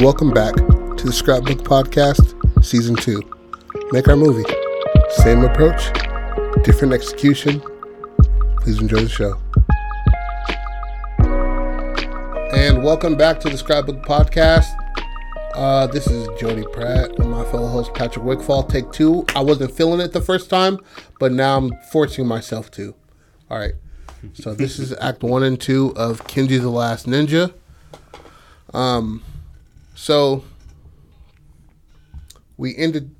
and welcome back to the Scrapbook Podcast, Season 2. Make our movie. Same approach, different execution. Please enjoy the show. And welcome back to the Scrapbook Podcast. Uh, this is Jody Pratt and my fellow host Patrick Wickfall. Take two. I wasn't feeling it the first time, but now I'm forcing myself to. All right. So this is Act One and Two of Kenji the Last Ninja. Um, so we ended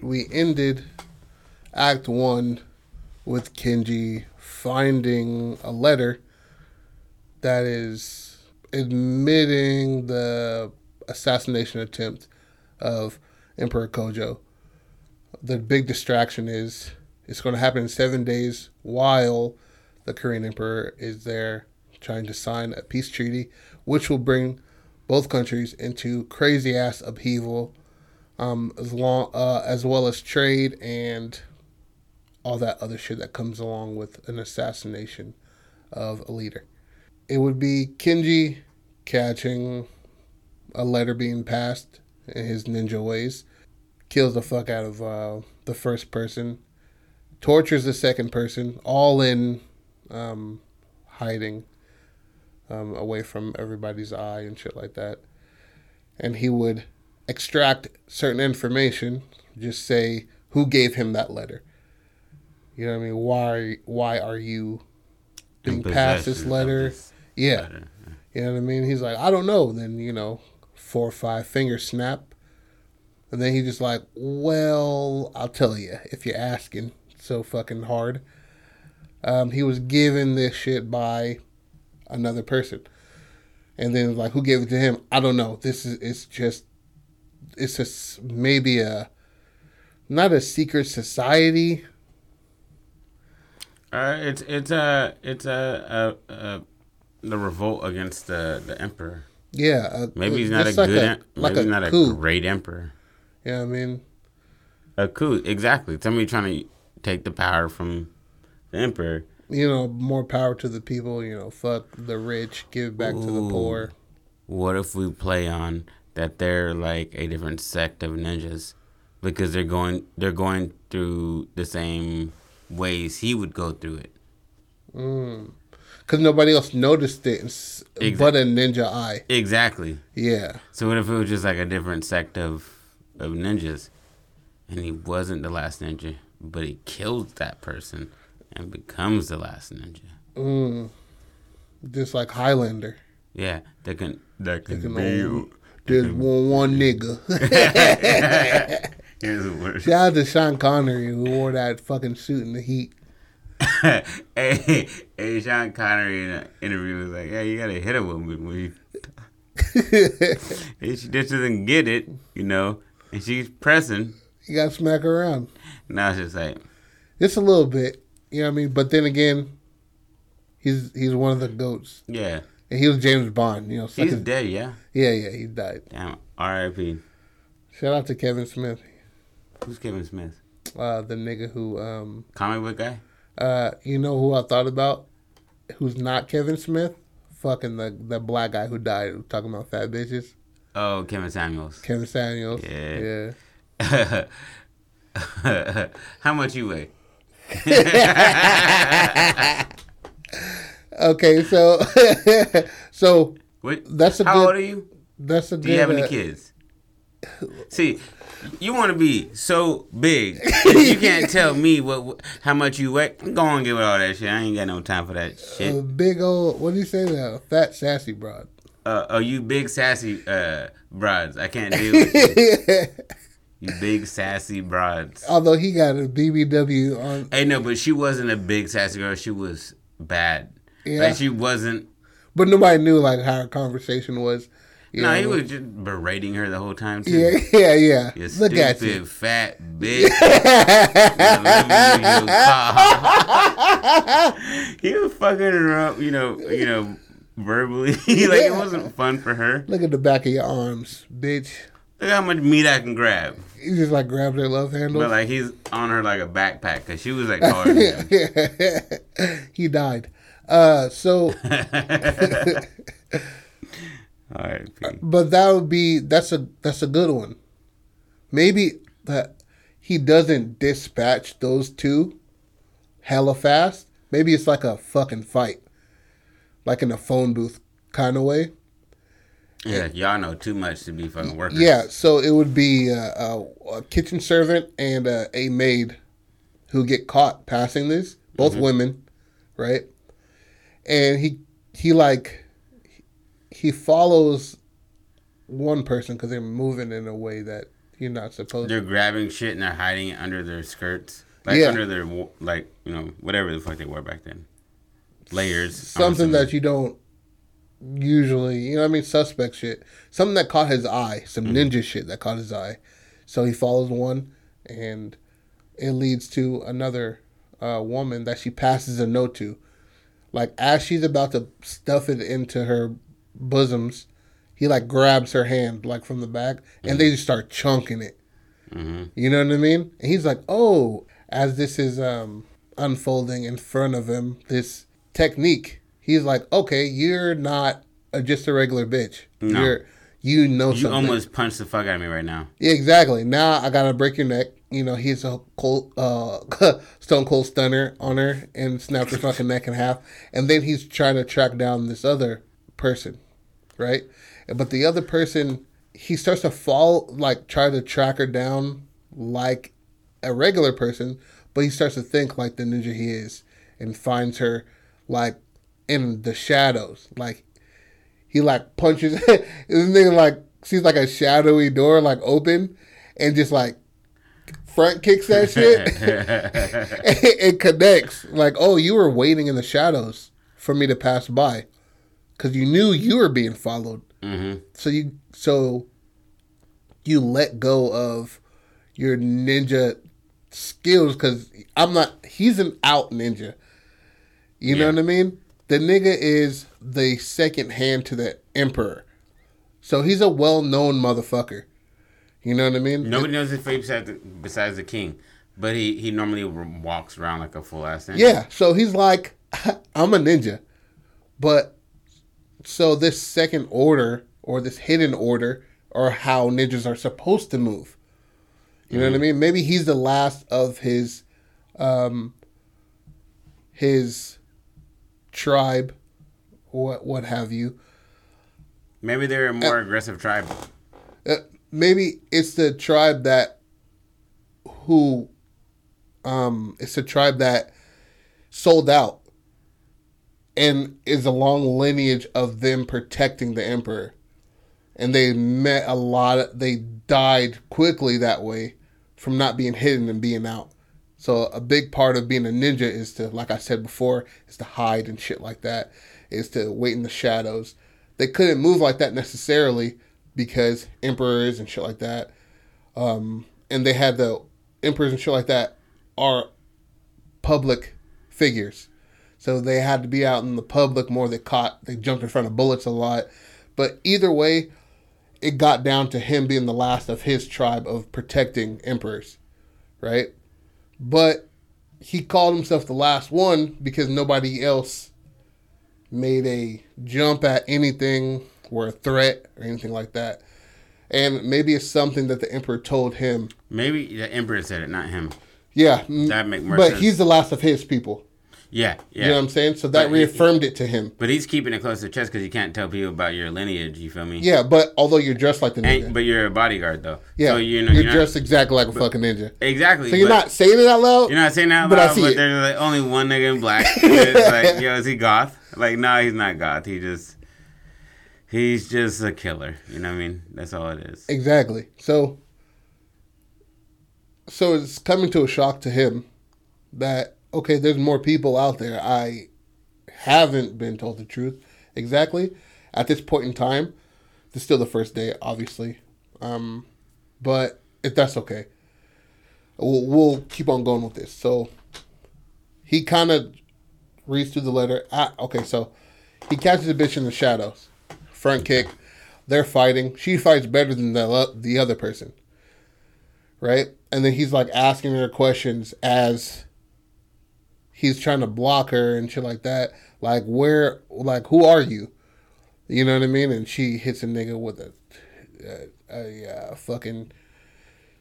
we ended Act One with Kenji finding a letter that is admitting the assassination attempt of Emperor Kojo. The big distraction is it's going to happen in seven days while the Korean Emperor is there trying to sign a peace treaty, which will bring both countries into crazy ass upheaval, um, as long uh, as well as trade and all that other shit that comes along with an assassination of a leader. It would be Kenji catching a letter being passed in his ninja ways, kills the fuck out of uh, the first person, tortures the second person, all in um, hiding um, away from everybody's eye and shit like that. And he would extract certain information, just say who gave him that letter. You know what I mean? Why why are you being passed this letter? This yeah. Letter. You know what I mean? He's like, I don't know. Then, you know, four or five fingers snap. And then he's just like, Well, I'll tell you if you're asking so fucking hard. Um, he was given this shit by another person. And then like who gave it to him? I don't know. This is it's just it's just maybe a not a secret society. Uh, it's it's a it's a, a, a the revolt against the the emperor. Yeah, uh, maybe he's not a like good, a, maybe like he's not coup. a great emperor. Yeah, I mean, a coup exactly. Somebody trying to take the power from the emperor you know, more power to the people. You know, fuck the rich, give back Ooh, to the poor. What if we play on that they're like a different sect of ninjas because they're going they're going through the same ways he would go through it. Mm. Cause nobody else noticed it, exactly. but a ninja eye. Exactly. Yeah. So what if it was just like a different sect of of ninjas, and he wasn't the last ninja, but he killed that person and becomes the last ninja. Mm. Just like Highlander. Yeah, they can. They can, they can there's one one nigga. Here's the worst. Shout out to Sean Connery who wore that fucking suit in the heat. hey, hey, Sean Connery in an interview was like, "Yeah, you gotta hit a woman when you." she just doesn't get it, you know, and she's pressing. You gotta smack her around. Now it's just like, just a little bit. You know what I mean? But then again, he's he's one of the goats. Yeah. And he was James Bond. You know, he's dead. Yeah. Yeah, yeah, he died. Damn. R.I.P. Shout out to Kevin Smith. Who's Kevin Smith? Uh, the nigga who um comic book guy. Uh, you know who I thought about? Who's not Kevin Smith? Fucking the the black guy who died. Talking about fat bitches. Oh, Kevin Samuels. Kevin Samuels. Yeah. Yeah. How much you weigh? okay, so so what, that's a how good, old are you? That's a Do good, you have any uh, kids? See, you want to be so big you can't tell me what how much you weigh. Go on, give it all that shit. I ain't got no time for that shit. A big old what do you say now? Fat sassy broad. Uh, oh, you big sassy uh, broads. I can't deal with you. You big sassy broads. Although he got a BBW on. Hey, no, but she wasn't a big sassy girl. She was bad. Yeah. Like she wasn't. But nobody knew like how her conversation was. no, know, he was just berating her the whole time too. Yeah, yeah, yeah. You Look stupid, at you, fat bitch. he was fucking her up, you know, you know, verbally. like yeah. it wasn't fun for her. Look at the back of your arms, bitch. Look how much meat I can grab. He just like grabbed her love handle. But like he's on her like a backpack because she was like taller he died. Uh, so. R.I.P. But that would be that's a that's a good one. Maybe that he doesn't dispatch those two hella fast. Maybe it's like a fucking fight, like in a phone booth kind of way. Yeah, y'all know too much to be fucking workers. Yeah, so it would be a, a, a kitchen servant and a, a maid who get caught passing this, both mm-hmm. women, right? And he he like he follows one person because they're moving in a way that you're not supposed. To. They're grabbing shit and they're hiding it under their skirts, like Yeah. under their like you know whatever the fuck they wore back then. Layers. Something that you don't usually, you know I mean, suspect shit. Something that caught his eye, some Mm-hmm. ninja shit that caught his eye. So he follows one, and it leads to another uh, woman that she passes a note to. Like as she's about to stuff it into her bosoms, he like grabs her hand like from the back, and they just start chunking it. Mhm. You know what I mean? And he's like, "Oh," as this is um unfolding in front of him, this technique. He's like, "Okay, you're not a, just a regular bitch. No. You're you know You something." almost punched the fuck out of me right now. Yeah, exactly. Now I gotta break your neck. You know, he's a cold, uh, stone cold stunner on her and snapped her fucking neck in half. And then he's trying to track down this other person, right? But the other person, he starts to fall, like try to track her down like a regular person, but he starts to think like the ninja he is, and finds her like in the shadows, like he like punches this nigga like sees like a shadowy door like open and just like front kicks that shit it connects. Like oh you were waiting in the shadows for me to pass by because you knew you were being followed. Hmm so you so you let go of your ninja skills because i'm not he's an out ninja. You know what i mean the nigga is the second hand to the emperor so he's a well-known motherfucker you know what i mean Nobody knows his fate besides the, besides the king, but he he normally walks around like a full ass ninja. Yeah, so he's like, I'm a ninja. But so this second order or this hidden order or how ninjas are supposed to move. You know what I mean? Maybe he's the last of his um his tribe what what have you. Maybe they're a more aggressive tribe. Uh, maybe it's the tribe that who um it's the tribe that sold out and is a long lineage of them protecting the emperor and they met a lot of they died quickly that way from not being hidden and being out so a big part of being a ninja is to like i said before is to hide and shit like that is to wait in the shadows. They couldn't move like that necessarily because emperors and shit like that. Um, and they had the emperors and shit like that are public figures. So they had to be out in the public more. They caught they jumped in front of bullets a lot. But either way it got down to him being the last of his tribe of protecting emperors right but he called himself the last one because nobody else made a jump at anything or a threat or anything like that and maybe it's something that the emperor told him Maybe the emperor said it, not him. yeah That make more but sense. he's the last of his people Yeah, yeah. you know what i'm saying so that But he- reaffirmed it to him But he's keeping it close to the chest because you can't tell people about your lineage. You feel me? yeah but although you're dressed like the ninja And, but you're a bodyguard though. yeah So you know you're, you're, not- dressed exactly like a fucking ninja exactly. so you're but not saying it out loud You're not saying that out but I loud, see but it. there's like only one nigga in black. like, yo, is he goth? Like, no, he's not goth. He just, he's just a killer. You know what I mean? That's all it is. Exactly. So so it's coming to a shock to him that okay, there's more people out there. I haven't been told the truth exactly at this point in time. It's still the first day, obviously, um, but if that's okay, we'll, we'll keep on going with this. So he kind of reads through the letter. Ah, okay, so he catches a bitch in the shadows, front kick. They're fighting. She fights better than the the other person, right? And then he's like asking her questions as he's trying to block her and shit like that. Like where, like who are you? You know what I mean? And she hits a nigga with a a, a, uh fucking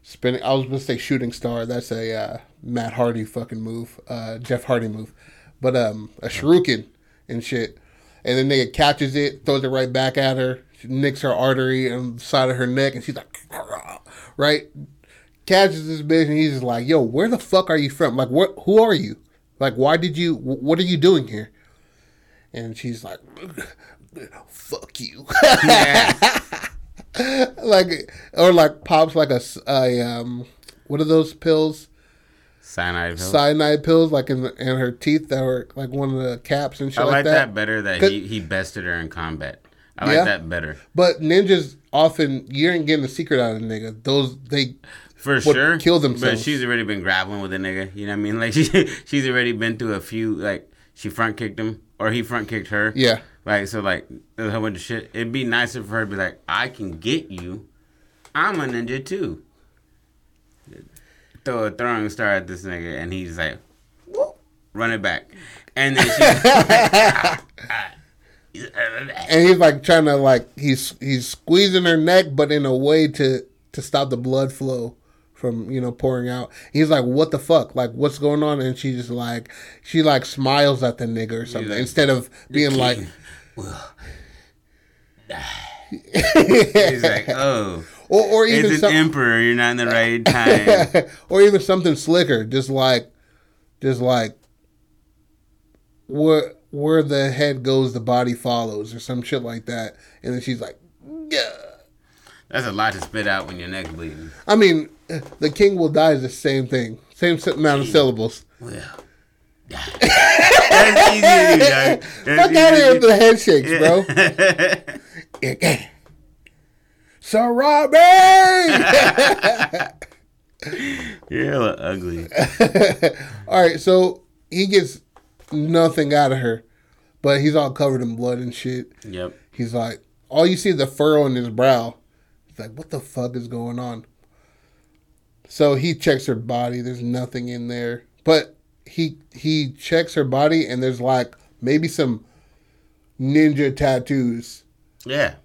spinning. I was gonna say shooting star. That's a uh, Matt Hardy fucking move, uh, Jeff Hardy move, but um a shuriken and shit. And the nigga catches it, throws it right back at her, she nicks her artery on the side of her neck, and she's like, right? Catches this bitch, and he's just like, "Yo, where the fuck are you from? Like, what? Who are you? Like, why did you? What are you doing here?" And she's like, "Fuck you." like, or like pops like a, a um, what are those pills? Cyanide pills. Cyanide pills, like in the, in her teeth that were like one of the caps and shit I like, like that. that. better that he, he bested her in combat. I like Yeah? that better. But ninjas often you ain't getting the secret out of the nigga. Those they For sure. kill But themselves. she's already been grappling with a nigga. You know what I mean? Like she she's already been through a few like she front kicked him or he front kicked her. yeah. Like so like there's a whole bunch of shit. It'd be nicer for her to be like, I can get you. I'm a ninja too. Throw a throwing star at this nigga and he's like "Whoop," run it back. And then she And he's like trying to like he's he's squeezing her neck, but in a way to to stop the blood flow from you know pouring out. He's like, "What the fuck? Like, what's going on?" And she just like she like smiles at the nigga or something like, instead of being like, well, He's like, oh, or or even it's an some, emperor. You're not in the right time. or even something slicker, just like just like where where the head goes, the body follows, or some shit like that. And then she's like, "Yeah." That's a lot to spit out when your neck's bleeding. I mean, the king will die is the same thing, same amount of syllables. Well, that's easy to do, dog. That's Fuck out of here with the head shakes, bro. so Robbie. You're ugly. all right, so he gets nothing out of her, but he's all covered in blood and shit. Yep. He's like, all you see is the furrow in his brow. He's like, what the fuck is going on? So he checks her body. There's nothing in there, but he he checks her body, and there's like maybe some ninja tattoos. Yeah.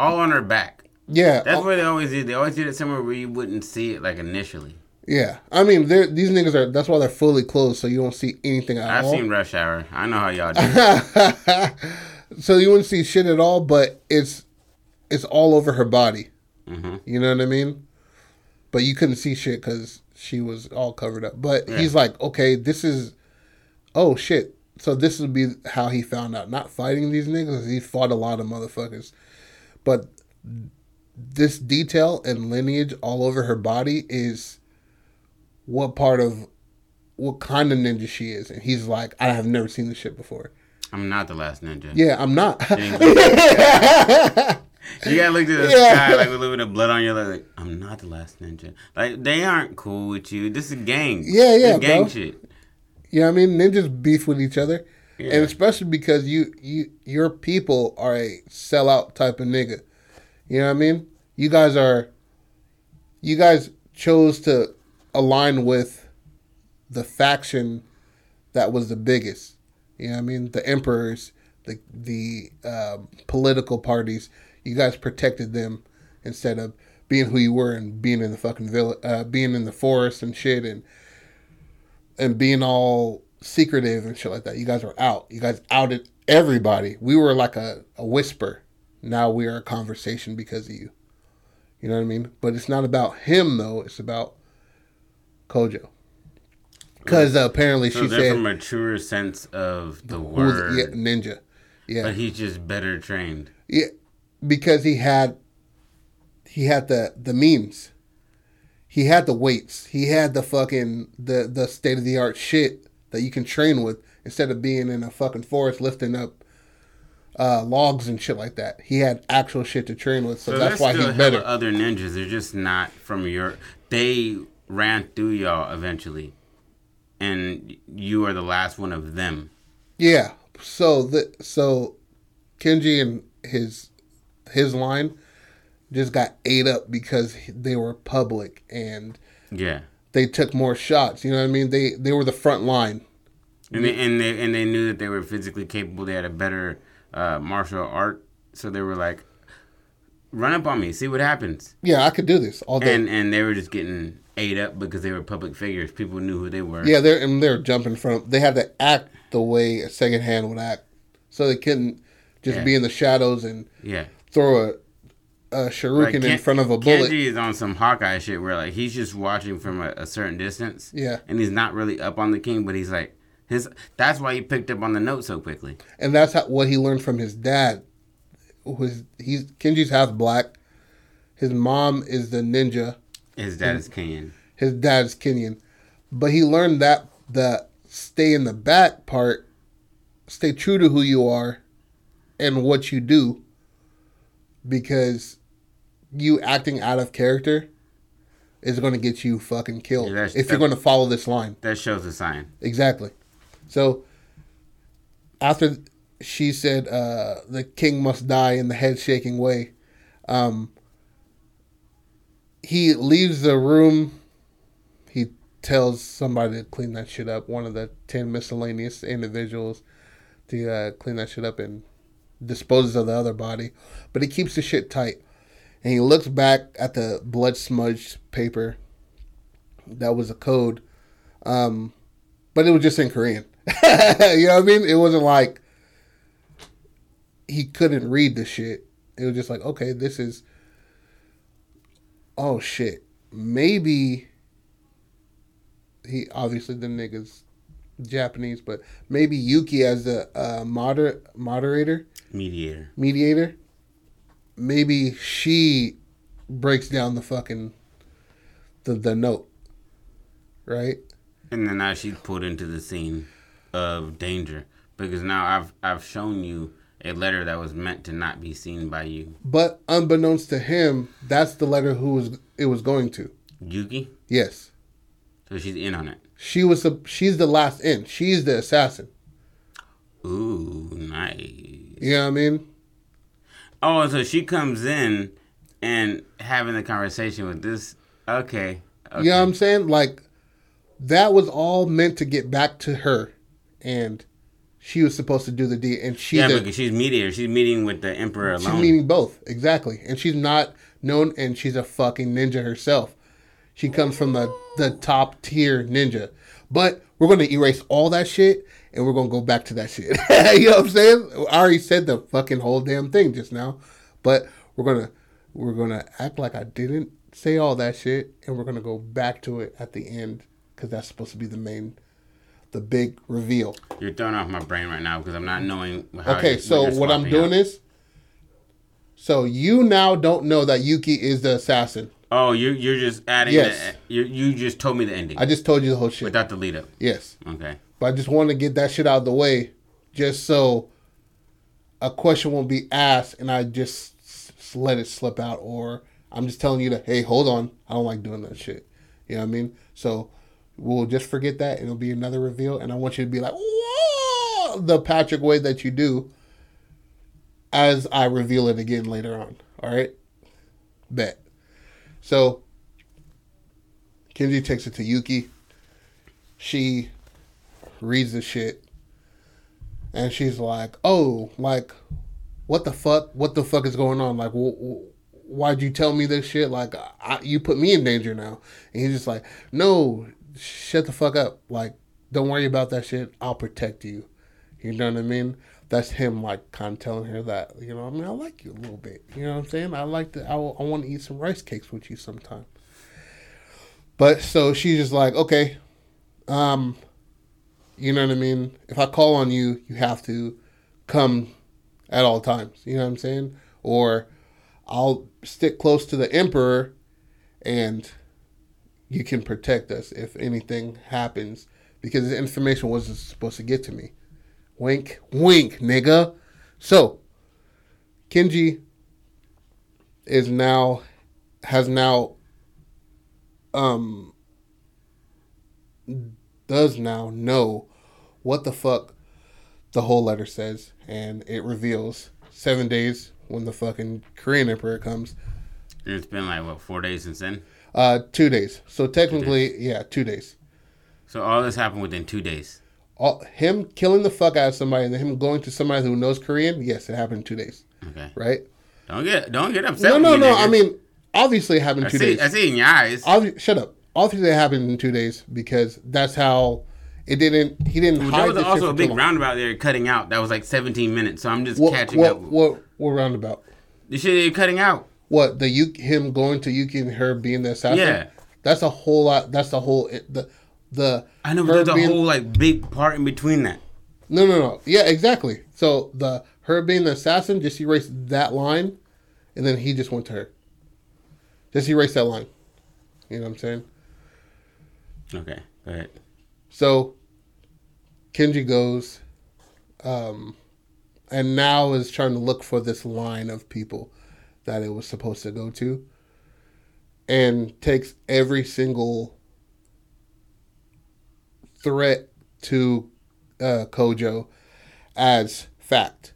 All on her back. Yeah, That's oh, where they always did. They always did it somewhere where you wouldn't see it like initially. yeah. I mean, these niggas are. That's why they're fully closed, so you don't see anything at all. I've seen Rush Hour. I know how y'all do. so you wouldn't see shit at all, but it's it's all over her body. Hmm You know what I mean? But you couldn't see shit because she was all covered up. But Yeah. he's like, okay, this is, oh shit. So this would be how he found out. Not fighting these niggas. He fought a lot of motherfuckers, but this detail and lineage all over her body is what part of what kind of ninja she is. And he's like, I have never seen this shit before. I'm not the last ninja. Yeah, I'm not. You gotta look to the Yeah. sky like a little bit of blood on your leg. Like, I'm not the last ninja. Like they aren't cool with you. This is gang. Yeah, yeah, This gang bro. shit. You know what I mean? Ninjas beef with each other. Yeah. And especially because you, you your people are a sellout type of nigga. You know what I mean? You guys are you guys chose to align with the faction that was the biggest. You know what I mean? The emperors, the the um, political parties. You guys protected them instead of being who you were and being in the fucking village, uh, being in the forest and shit, and and being all secretive and shit like that. You guys were out. You guys outed everybody. We were like a, a whisper. Now we are a conversation because of you. You know what I mean? But it's not about him though. It's about Kojo. Because uh, apparently So she said a truer sense of the word, yeah, ninja. Yeah. but he's just better trained. Yeah, because he had he had the the means. He had the weights. He had the fucking the the state of the art shit that you can train with instead of being in a fucking forest lifting up uh, logs and shit like that. He had actual shit to train with, so, So that's why he's better. Other ninjas, they're just not from your. They ran through y'all eventually, and you are the last one of them. Yeah. So the so Kenji and his his line just got ate up because they were public and Yeah, they took more shots. You know what I mean? They they were the front line. and they and they and they knew that they were physically capable. They had a better uh, martial art So they were like, "Run up on me, see what happens." Yeah, I could do this all day. And and they were just getting ate up because they were public figures. People knew who they were. yeah, they're and they're jumping from. They had to act the way a second hand would act, so they couldn't just Yeah. be in the shadows and yeah. Throw a, a shuriken in Ken- front of a bullet. Kenji is on some Hawkeye shit where like he's just watching from a, a certain distance. Yeah. And he's not really up on the king, but he's like his. That's why he picked up on the note so quickly. and that's how, what he learned from his dad. Was he's Kenji's half black. His mom is the ninja. His dad is Kenyan. His dad's Kenyan, but he learned that the stay in the back part, stay true to who you are, and what you do. Because you acting out of character is going to get you fucking killed Yeah, if you're going to follow this line. That shows a sign. Exactly. So after she said uh, the king must die in the head shaking way, um, he leaves the room. He tells somebody to clean that shit up. One of the ten miscellaneous individuals to uh, clean that shit up and disposes of the other body. But he keeps the shit tight. And he looks back at the blood smudged paper. That was a code. Um, but it was just in Korean. you know what I mean? It wasn't like he couldn't read the shit. It was just like, okay, this is. Oh shit. Maybe. He obviously the nigga's Japanese, but maybe Yuki as the uh, moder- moderator, Mediator. mediator. Maybe she breaks down the fucking the the note, right? And then now she's put into the scene of danger because now I've I've shown you a letter that was meant to not be seen by you, But unbeknownst to him, that's the letter who was it was going to. Yuki. Yes, So she's in on it. She was. The, she's the last in. She's the assassin. Ooh, nice. You know what I mean? Oh, so she comes in and having the conversation with this. Okay. okay. You know what I'm saying? Like that was all meant to get back to her, and she was supposed to do the deed. And she's yeah, a, because she's mediator. She's meeting with the emperor alone. she's meeting both exactly. And she's not known, and she's a fucking ninja herself. She comes from the the top tier ninja. But we're gonna erase all that shit and we're gonna go back to that shit. you know what I'm saying? I already said the fucking whole damn thing just now. But we're gonna we're gonna act like I didn't say all that shit and we're gonna go back to it at the end because that's supposed to be the main the big reveal. You're throwing off my brain right now because I'm not knowing. How Okay, so what I'm doing out. is so you now don't know that Yuki is the assassin. Oh, you you're just adding. Yes. The, you you just told me the ending I just told you the whole shit. without the lead up. yes. Okay. But I just want to get that shit out of the way, just so a question won't be asked, and I just s- let it slip out, or I'm just telling you that, hey, hold on, I don't like doing that shit. You know what I mean? So we'll just forget that, and it'll be another reveal, and I want you to be like, whoa, the Patrick way that you do, as I reveal it again later on. All right, bet. So Kenji takes it to Yuki. She reads the shit. And she's like oh like what the fuck? What the fuck is going on? Like wh- wh- why'd you tell me this shit? Like I, you put me in danger now. And he's just like no shut the fuck up. Like don't worry about that shit. I'll protect you. You know what i mean that's him like kind of telling her that you know i mean i like you a little bit you know what i'm saying i like to i, I want to eat some rice cakes with you sometime but so she's just like okay um you know what I mean? If I call on you, you have to come at all times. You know what I'm saying? Or I'll stick close to the emperor and you can protect us if anything happens because the information wasn't supposed to get to me. Wink, wink, nigga. So, Kenji is now has now um does now know what the fuck the whole letter says, and it reveals seven days when the fucking Korean emperor comes. And it's been like what four days since then. Uh, two days. So technically, yeah, two days. So all this happened within two days. All him killing the fuck out of somebody and then him going to somebody who knows Korean. Yes, it happened in two days. Okay. right? Don't get don't get upset. No, no, no. I mean, obviously it happened in two see, days. I see in your eyes. Obvi- shut up. Obviously it happened in two days because that's how it didn't. He didn't Well, hide there was also a big roundabout there cutting out. That was like 17 minutes. So I'm just What, catching what, up. what, what roundabout? The shit you're cutting out. What the you him going to Yuki and her being the assassin? Yeah. that's a whole lot. That's the whole the the. I know, but there's a being- whole like big part in between that. No, no, no. Yeah, exactly. So the her being the assassin just erased that line, and then he just went to her. Just erase that line. You know what I'm saying? Okay, go ahead. So Kenji goes, um, and now is trying to look for this line of people that it was supposed to go to, and takes every single threat to uh, Kojo as fact.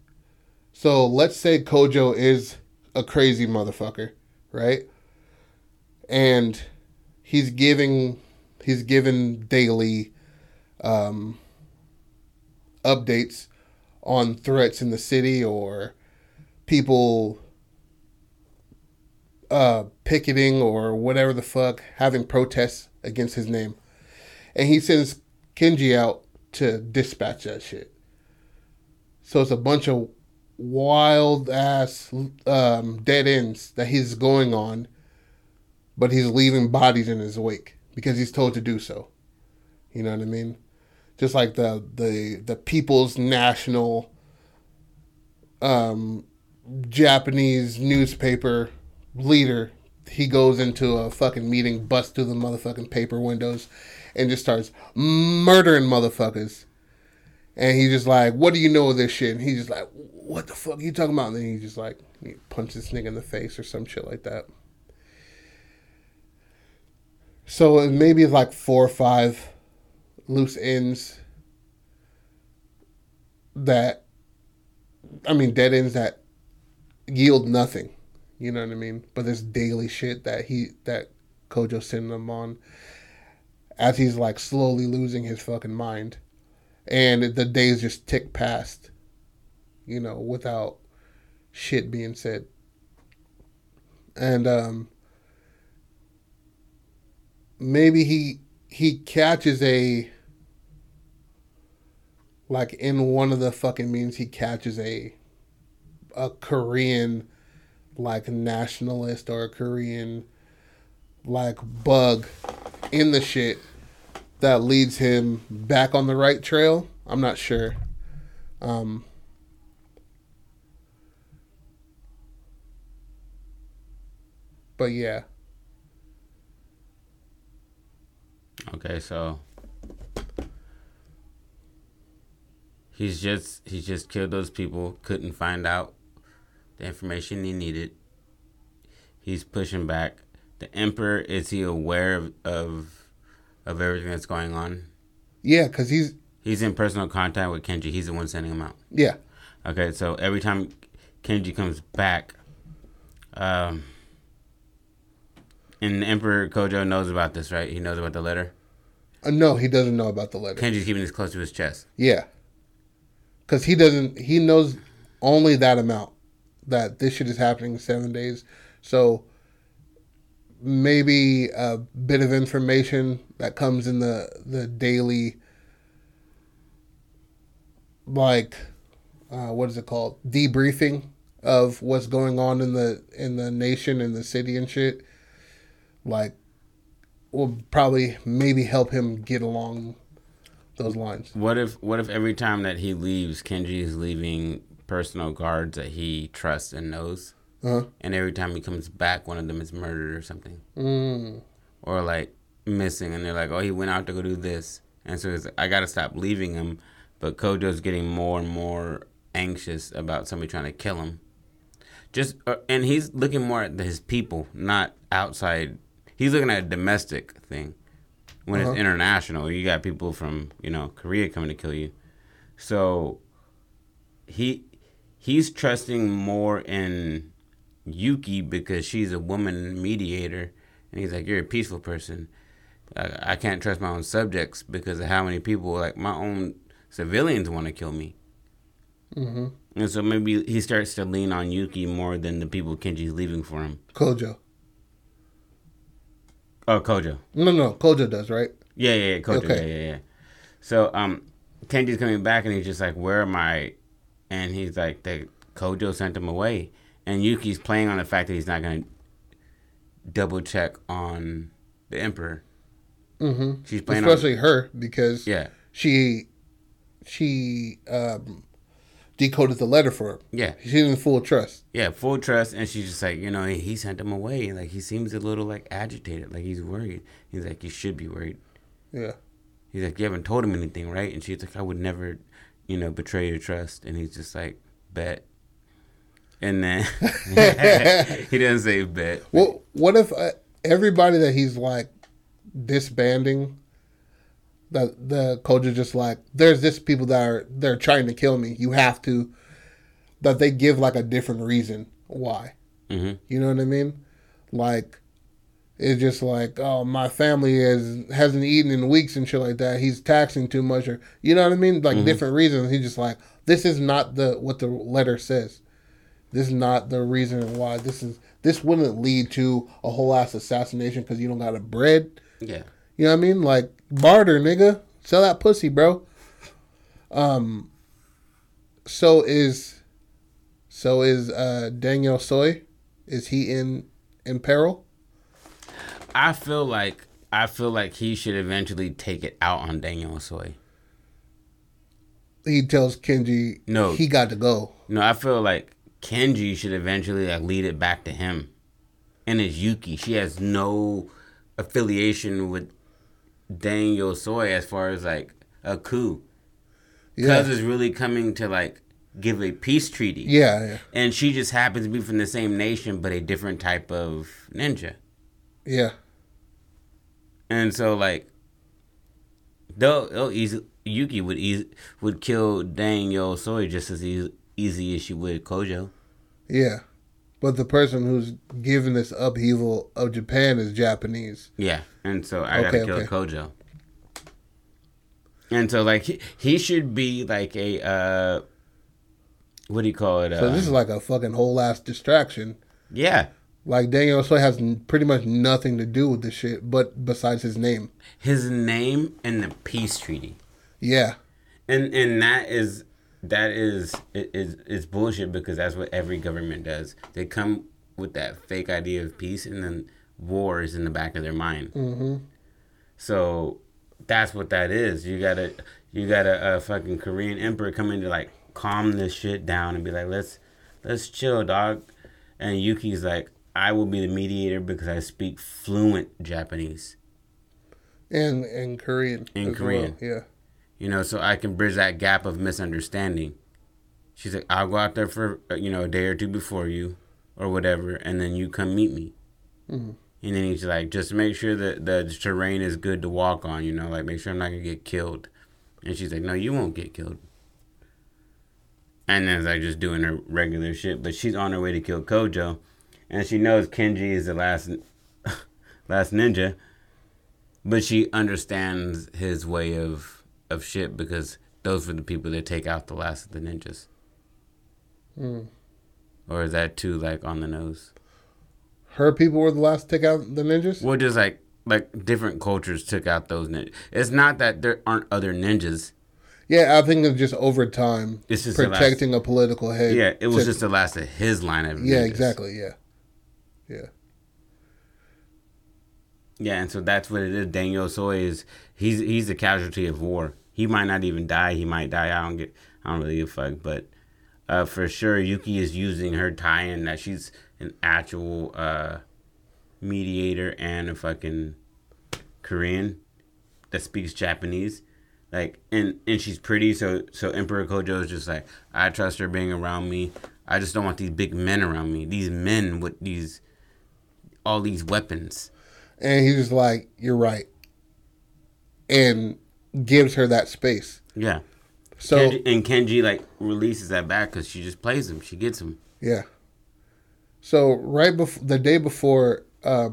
So let's say Kojo is a crazy motherfucker, right? And he's giving he's given daily um, updates on threats in the city or people uh, picketing or whatever the fuck having protests against his name. And he sends Kenji out to dispatch that shit. So it's a bunch of wild ass um, dead ends that he's going on, but he's leaving bodies in his wake because he's told to do so. You know what I mean? Just like the the the People's National um, Japanese newspaper leader, he goes into a fucking meeting, busts through the motherfucking paper windows, and just starts murdering motherfuckers. And he's just like, "What do you know of this shit?" And he's just like, "What the fuck are you talking about?" And then he just like he punches this nigga in the face or some shit like that. So maybe it's like four or five loose ends that I mean dead ends that yield nothing. You know what I mean? But this daily shit that he that Kojo sending them on as he's like slowly losing his fucking mind. And the days just tick past, you know, without shit being said. And um maybe he he catches a like in one of the fucking meetings he catches a a Korean like nationalist or a Korean like bug in the shit that leads him back on the right trail. I'm not sure. Um But yeah. Okay, so he's just he's just killed those people. Couldn't find out the information he needed. He's pushing back. The emperor is he aware of of, of everything that's going on? Yeah, cuz he's He's in personal contact with Kenji. He's the one sending him out. yeah. Okay, so every time Kenji comes back, um, and Emperor Kojo knows about this, right? He knows about the letter. Uh, no, he doesn't know about the letter. Kenji's keeping this close to his chest. Yeah. Cuz he doesn't he knows only that amount that this shit is happening in 7 days. So maybe a bit of information that comes in the the daily like uh, what is it called? Debriefing of what's going on in the in the nation and the city and shit. Like will probably maybe help him get along those lines. What if what if every time that he leaves, Kenji is leaving personal guards that he trusts and knows, uh-huh. and every time he comes back, one of them is murdered or something, mm. or like missing, and they're like, "Oh, he went out to go do this," and so he's like, "I gotta stop leaving him," but Kojo's getting more and more anxious about somebody trying to kill him. Just uh, and he's looking more at his people, not outside. He's looking at a domestic thing. When Uh-huh. it's international, you got people from you know Korea coming to kill you. So he he's trusting more in Yuki because she's a woman mediator, and he's like, "You're a peaceful person." I, I can't trust my own subjects because of how many people, like my own civilians, want to kill me. Mm-hmm. And so maybe he starts to lean on Yuki more than the people Kenji's leaving for him. Kojo. Oh, Kojo. No, no, Kojo does right. Yeah, yeah, yeah, Kojo. Okay. Yeah, yeah, yeah. So, um, Kenji's coming back and he's just like, "Where am I?" And he's like, "The Kojo sent him away." And Yuki's playing on the fact that he's not gonna double check on the Emperor. Mm-hmm. She's playing Especially her because. Yeah, she she um, decoded the letter for him. yeah, She's in full trust. yeah. Full trust, and she's just like, you know, he sent him away. Like he seems a little like agitated, like he's worried. He's like, you should be worried. Yeah. He's like, you haven't told him anything, right? And she's like, I would never, you know, betray your trust. And he's just like, bet. And then he doesn't say bet. Well, what if uh, everybody that he's like disbanding, the the Kojo is just like, there's this people that are they're trying to kill me. You have to. That they give like a different reason why. hmm You know what I mean? Like, it's just like, oh, my family has hasn't eaten in weeks and shit like that. He's taxing too much, or you know what I mean? Like different reasons. He's just like, this is not the what the letter says. This is not the reason why. This is this wouldn't lead to a whole ass assassination because you don't got a bread. Yeah. You know what I mean? Like barter, nigga, sell that pussy, bro. Um. So is, so is uh Daniel Soy, is he in in peril? I feel like I feel like he should eventually take it out on Daniel Soy. He tells Kenji, No. he got to go. No, I feel like Kenji should eventually like lead it back to him. And it's Yuki. She has no affiliation with Daniel Soy as far as like a coup. Yeah, Cuz is really coming to like give a peace treaty. yeah, yeah, And she just happens to be from the same nation but a different type of ninja. yeah. And so like they'll, they'll easy Yuki would easy, would kill Daniel Soy just as easy, easy as she would Kojo. Yeah. But the person who's giving this upheaval of Japan is Japanese. Yeah, and so I gotta kill okay. Kojo. And so like he, he should be like a uh what do you call it? Uh, So this is like a fucking whole ass distraction. yeah, Like Daniel Soy has pretty much nothing to do with this shit, but besides his name. his name and the peace treaty, Yeah, and and that is that is is is bullshit because that's what every government does. They come with that fake idea of peace, and then war is in the back of their mind. hmm So that's what that is. You gotta you got a, a fucking Korean emperor come in to like calm this shit down and be like, let's let's chill, dog. And Yuki's like, I will be the mediator because I speak fluent Japanese. and and Korean. In Korean. well, yeah. You know, so I can bridge that gap of misunderstanding. She's like, I'll go out there for you know a day or two before you, or whatever, and then you come meet me. Mhm. And then he's like, just make sure that the terrain is good to walk on. You know, like make sure I'm not gonna get killed. And she's like, no, you won't get killed. And then it's like just doing her regular shit, but she's on her way to kill Kojo, and she knows Kenji is the last, last ninja. But she understands his way of of shit because those were the people that take out the last of the ninjas. Mm. Or is that too like on the nose? Her people were the last to take out the ninjas. Well, just like like different cultures took out those ninjas. It's not that there aren't other ninjas. Yeah, I think it's just over time It's just the last- protecting a political head. Yeah, it was to- just the last of his line of yeah, ninjas. exactly. Yeah, yeah. Yeah, and so that's what it is. Daniel Soy is he's he's the casualty of war. He might not even die. He might die. I don't get. I don't really give a fuck. But uh, for sure, Yuki is using her tie-in that she's an actual uh, mediator and a fucking Korean that speaks Japanese. Like and and she's pretty. So so Emperor Kojo is just like I trust her being around me. I just don't want these big men around me. These men with these all these weapons. And he's just like, "You're right," and gives her that space. Yeah. So Kenji, and Kenji like releases that back because she just plays him. She gets him. Yeah. So right before the day before uh,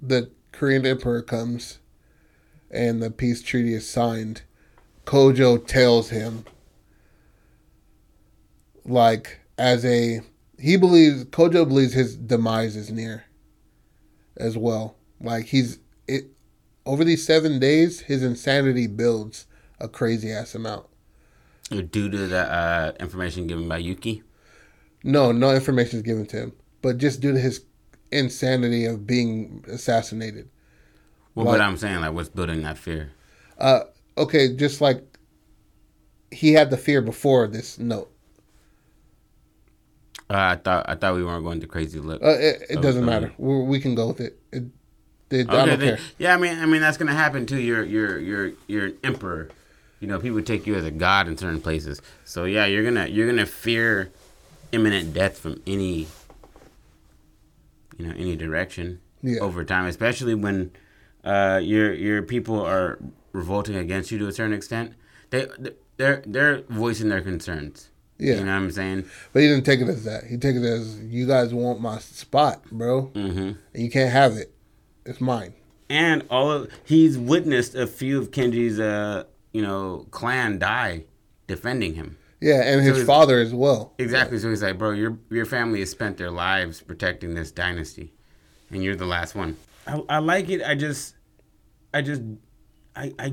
the Korean Emperor comes and the peace treaty is signed, Kojo tells him like as a he believes Kojo believes his demise is near as well. Like he's it over these seven days, his insanity builds a crazy ass amount. Due to the uh, information given by Yuki. No, no information is given to him, but just due to his insanity of being assassinated. Well, Like- but I'm saying like, what's building that fear? Uh, okay, just like he had the fear before this note. Uh, I thought I thought we weren't going to crazy look. Uh, it it Oh, doesn't um, matter. we we can go with it. it, it I don't then- care. yeah, I mean, I mean that's gonna happen too. You're you're you're you're an emperor. You know, people take you as a god in certain places. So yeah, you're gonna you're gonna fear imminent death from any you know any direction Yeah. over time, especially when uh, your your people are revolting against you to a certain extent. They they're they're voicing their concerns. Yeah. you know what I'm saying. But he didn't take it as that. He took it as you guys want my spot, bro, hmm and you can't have it. It's mine. and all of he's witnessed a few of Kenji's uh you know clan die defending him. Yeah, and his he's- father as well. Exactly. So he's like, bro, your your family has spent their lives protecting this dynasty, and you're the last one. I, I like it. I just, I just, I, I,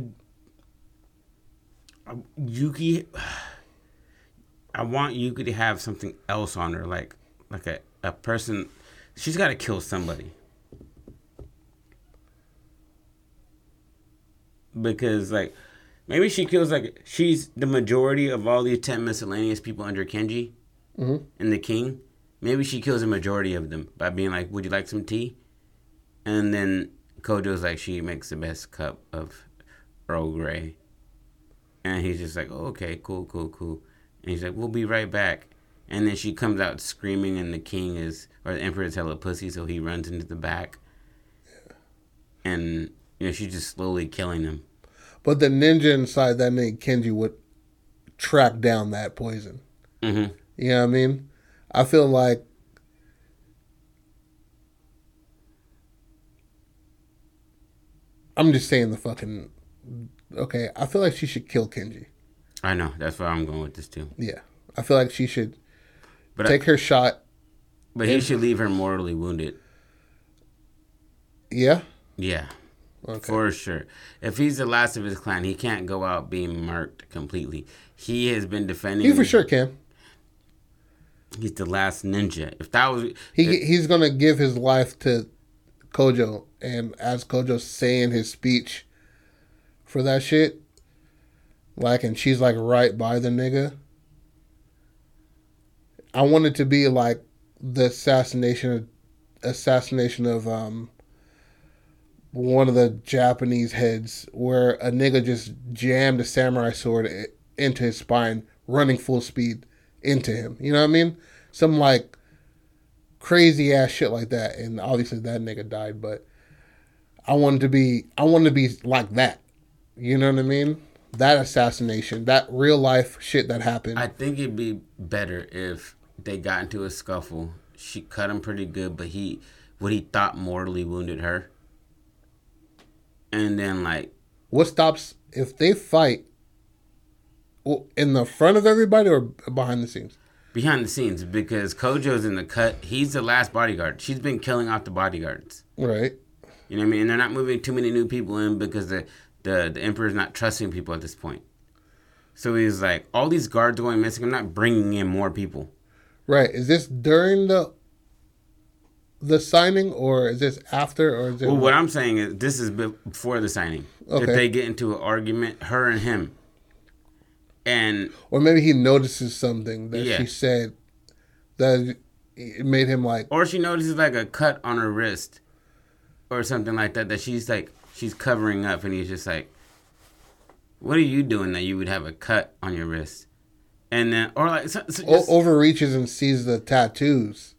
I Yuki. I want you to have something else on her, like like a a person. She's got to kill somebody. Because like maybe she kills like she's the majority of all these ten miscellaneous people under Kenji Mhm. and the king. Maybe she kills a majority of them by being like, "Would you like some tea?" And then Kojo's like, "She makes the best cup of Earl Grey," and he's just like, oh, "Okay, cool, cool, cool." And he's like, "We'll be right back." And then she comes out screaming, and the king is or the emperor is hella pussy, so he runs into the back, and you know she's just slowly killing him. But the ninja inside that nigga Kenji would track down that poison. hmm You know what I mean? I feel like I'm just saying the fucking okay. I feel like she should kill Kenji. I know that's where I'm going with this too. Yeah, I feel like she should But I- take her shot. But he should leave her mortally wounded. Yeah. Yeah, Okay. for sure. If he's the last of his clan, he can't go out being marked completely. He has been defending. He for sure can. He's the last ninja. If that was He he's gonna give his life to Kojo, and as Kojo's saying his speech for that shit, like, and she's like right by the nigga. I want it to be like the assassination, assassination of um one of the Japanese heads, where a nigga just jammed a samurai sword into his spine, running full speed into him. You know what I mean? Some like crazy ass shit like that. And obviously that nigga died, but I wanted to be I wanted to be like that. You know what I mean? That assassination, that real life shit that happened. I think it'd be better if they got into a scuffle. She cut him pretty good, but he what he thought mortally wounded her. And then like what stops if they fight well, in the front of everybody or behind the scenes? behind the scenes because Kojo's in the cut. He's the last bodyguard. She's been killing off the bodyguards. Right. You know what I mean? And they're not moving too many new people in because the the, the emperor's not trusting people at this point. So he's like, all these guards going missing. I'm not bringing in more people. Right. Is this during the the signing or is this after or is it Well, what I'm saying is this is before the signing. Okay. That they get into an argument, her and him. And or maybe he notices something that Yeah. she said that it made him like or she notices like a cut on her wrist or something like that that she's like she's covering up and he's just like what are you doing that you would have a cut on your wrist and then or like so, so o- overreaches and sees the tattoos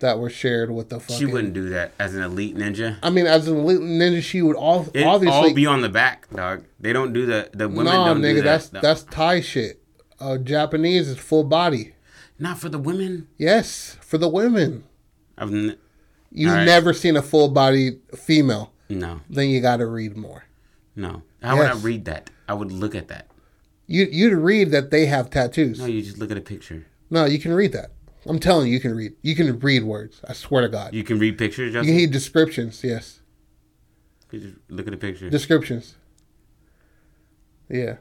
that were shared with the fucking she wouldn't do that as an elite ninja I mean, as an elite ninja, she would all it obviously. all be on the back dog they don't do the the women no, nigga, that that's that's Thai shit. Uh, Japanese is full body. not for the women Yes, for the women. I've n- You've right. never seen a full body female. No Then you got to read more. no how would I read that I would look at that You you'd read that they have tattoos. no you just look at a picture No, you can read that. I'm telling you, you can read. You can read words. I swear to God. You can read pictures, You Justin? can read descriptions. Yes, You just look at the picture. descriptions. Yeah.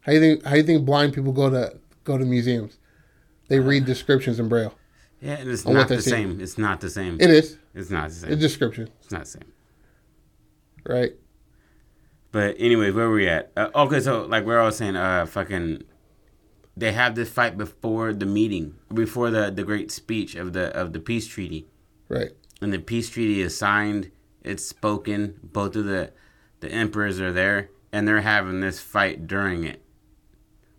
How you think? How you think blind people go to go to museums? They read uh, descriptions in braille. yeah, and it's not the see. same. It's not the same. It is. it's not the same. It's description, it's not the same. Right? But anyway, where were we at? Uh, okay, so like we're all saying, uh, fucking, they have this fight before the meeting, before the the great speech of the of the peace treaty, Right. and the peace treaty is signed. It's spoken. Both of the the emperors are there, and they're having this fight during it,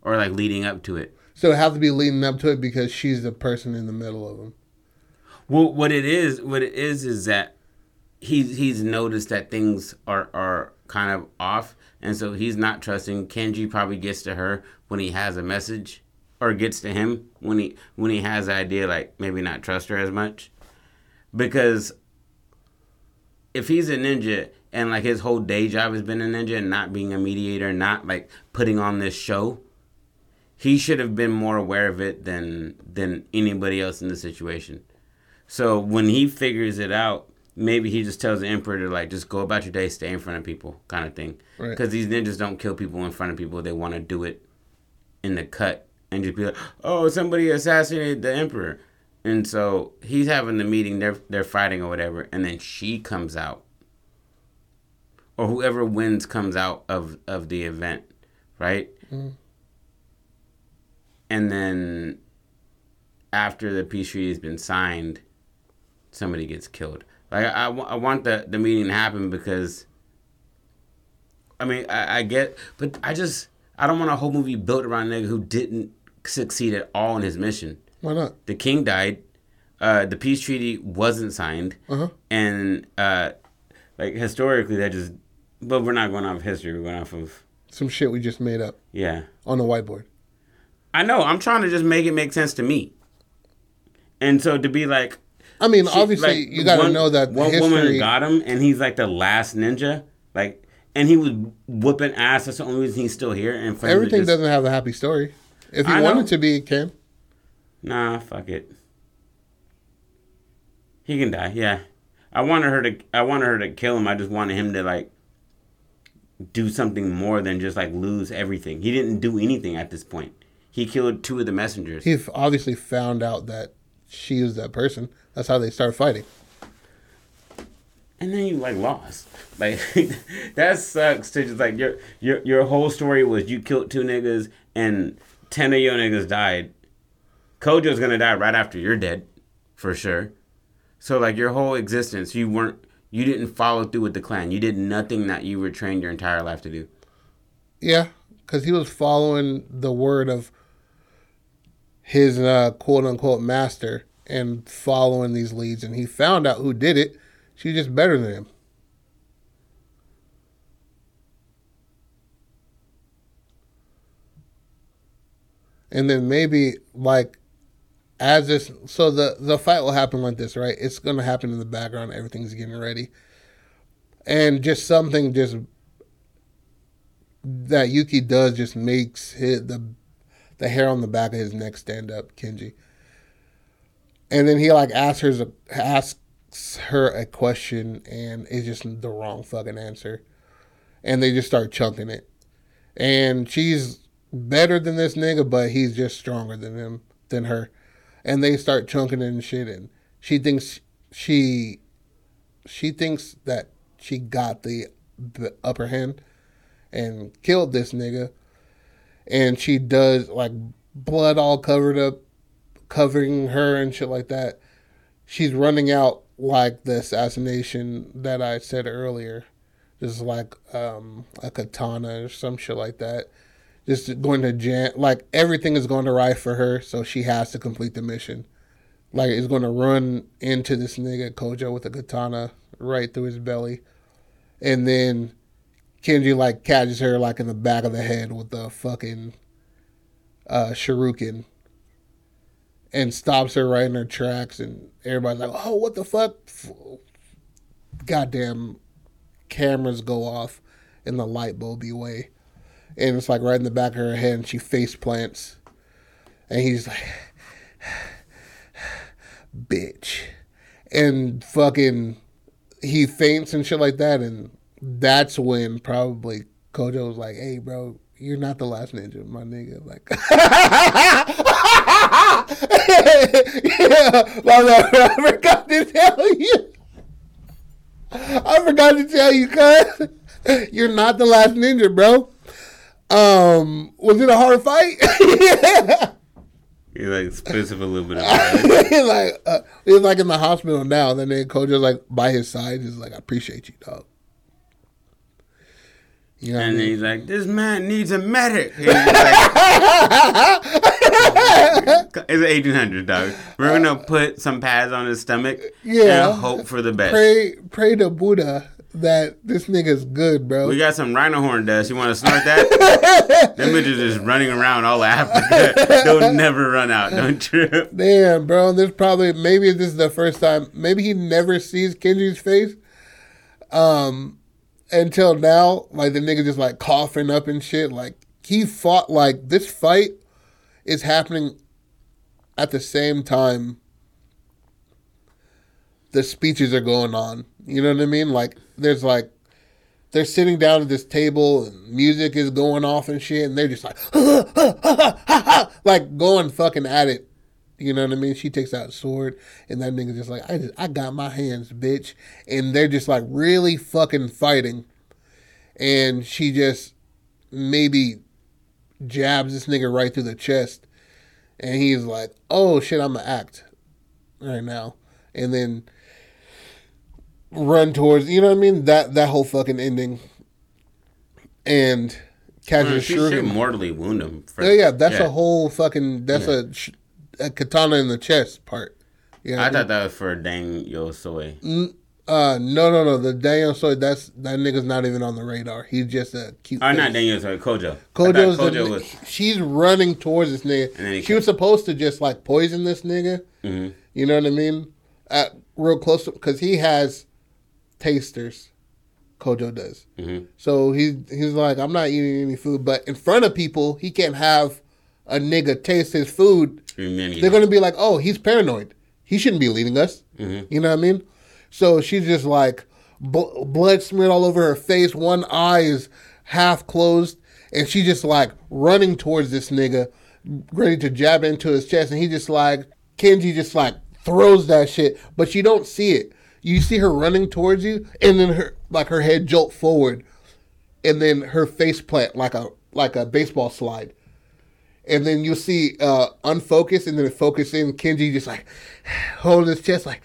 or like leading up to it. So it have to be leading up to it because she's the person in the middle of them. Well, what it is, what it is, is that he's he's noticed that things are are kind of off, and so he's not trusting. Kenji probably gets to her when he has a message, or gets to him when he when he has the idea like maybe not trust her as much, because if he's a ninja and like his whole day job has been a ninja and not being a mediator, not like putting on this show, he should have been more aware of it than than anybody else in the situation. So when he figures it out, maybe he just tells the emperor to like just go about your day, stay in front of people, kind of thing. Right. Because these ninjas don't kill people in front of people; they want to do it in the cut and just be like, "Oh, somebody assassinated the emperor," and so he's having the meeting. They're they're fighting or whatever, and then she comes out, or whoever wins comes out of of the event, right? Mm. And then after the peace treaty has been signed, somebody gets killed. Like I, I want the the meeting to happen because. I mean, I, I get, but I just I don't want a whole movie built around a nigga who didn't succeed at all in his mission. Why not? The king died. Uh, the peace treaty wasn't signed, Uh-huh. and uh, like historically, that just. But we're not going off history. We're going off of Some shit we just made up yeah. on the whiteboard. I know. I'm trying to just make it make sense to me. And so to be like, I mean, She- obviously, like, you got to know that the one woman got him, and he's like the last ninja. Like, and he was whooping ass. That's the only reason he's still here. And for Everything just- doesn't have a happy story. If you I want know. to be, it can. Nah, fuck it. He can die. Yeah, I wanted her to. I wanted her to kill him. I just wanted him to like do something more than just like lose everything. He didn't do anything at this point. He killed two of the messengers. He obviously found out that she was that person. That's how they start fighting. and then you like lost. Like that sucks to just like your your your whole story was you killed two niggas and ten of your niggas died. Kojo's gonna die right after you're dead, for sure. So like your whole existence, you weren't you didn't follow through with the clan. You did nothing that you were trained your entire life to do. Yeah, because he was following the word of his uh, quote unquote master and following these leads, and he found out who did it. She's just better than him. And then maybe like as this, so the the fight will happen like this, right? It's gonna happen in the background. Everything's getting ready, and just something just that Yuki does just makes it the the hair on the back of his neck stand up, Kenji. And then he like asks her asks her a question, and it's just the wrong fucking answer, and they just start chunking it, and she's better than this nigga, but he's just stronger than him than her, and they start chunking it and shit, and she thinks she she thinks that she got the, the upper hand and killed this nigga. And she does like blood all covered up, covering her and shit like that. She's running out like the assassination that I said earlier. Just like um, a katana or some shit like that. Just going to jam, like everything is going to right for her, so she has to complete the mission. Like, is going to run into this nigga Kojo with a katana right through his belly. And then Kenji like catches her like in the back of the head with the fucking uh shuriken and stops her right in her tracks and everybody's like, Oh, what the fuck? Goddamn cameras go off in the light bulby way. And it's like right in the back of her head and she face plants. And he's like bitch, and fucking he faints and shit like that, and that's when probably Kojo was like, "Hey, bro, you're not the last ninja, my nigga." Like, yeah, I forgot to tell you. I forgot to tell you, cuz you're not the last ninja, bro. Um, was it a hard fight? yeah. He like spits up a little bit of blood. like uh, he's like in the hospital now. And then Kojo's like by his side. He's like, I appreciate you, dog. You know and then mean? he's like, "This man needs a medic." Like, it's eighteen hundred, dog. We're gonna put some pads on his stomach. Yeah. And hope for the best. Pray, pray to Buddha that this nigga's good, bro. We got some rhino horn dust. You want to snort that? Them bitches just running around all Africa. They'll never run out. Don't trip. Damn, bro. This probably maybe this is the first time. Maybe he never sees Kenji's face. Um, until now, like the nigga just like coughing up and shit. Like he fought like this fight is happening at the same time the speeches are going on. You know what I mean? Like there's like they're sitting down at this table and music is going off and shit, and they're just like like going fucking at it. You know what I mean? She takes out a sword, and that nigga's just like, I just I got my hands, bitch, and they're just like really fucking fighting, and she just maybe jabs this nigga right through the chest, and he's like, oh shit, I'm gonna act right now, and then run towards you know what I mean that that whole fucking ending and catches well, mm, she mortally wound him. For, yeah, yeah, that's yeah. a whole fucking that's yeah. a, a, katana in the chest part. Yeah, I, thought that was for Dang Yosoi. Mm, uh, no, no, no. The Dang Yosoi, that's that nigga's not even on the radar. He's just a cute. Oh, not Dang Yosoi, Kojo. Kojo's Kojo the, was... She's running towards this nigga. She was supposed to just like poison this nigga. Mm-hmm. You know what I mean? At real close because he has tasters. Kojo does. Mm-hmm. So he's he's like, I'm not eating any food, but in front of people, he can't have a nigga taste his food. They're gonna be like, oh, he's paranoid. He shouldn't be leading us. Mm-hmm. You know what I mean? So she's just like bl- blood smeared all over her face. One eye is half closed, and she's just like running towards this nigga, ready to jab into his chest, and he just like Kenji just like throws that shit, but you don't see it you see her running towards you, and then her like her head jolt forward, and then her face plant like a like a baseball slide, and then you'll see uh, unfocused, and then focus in. Kenji just like holding his chest like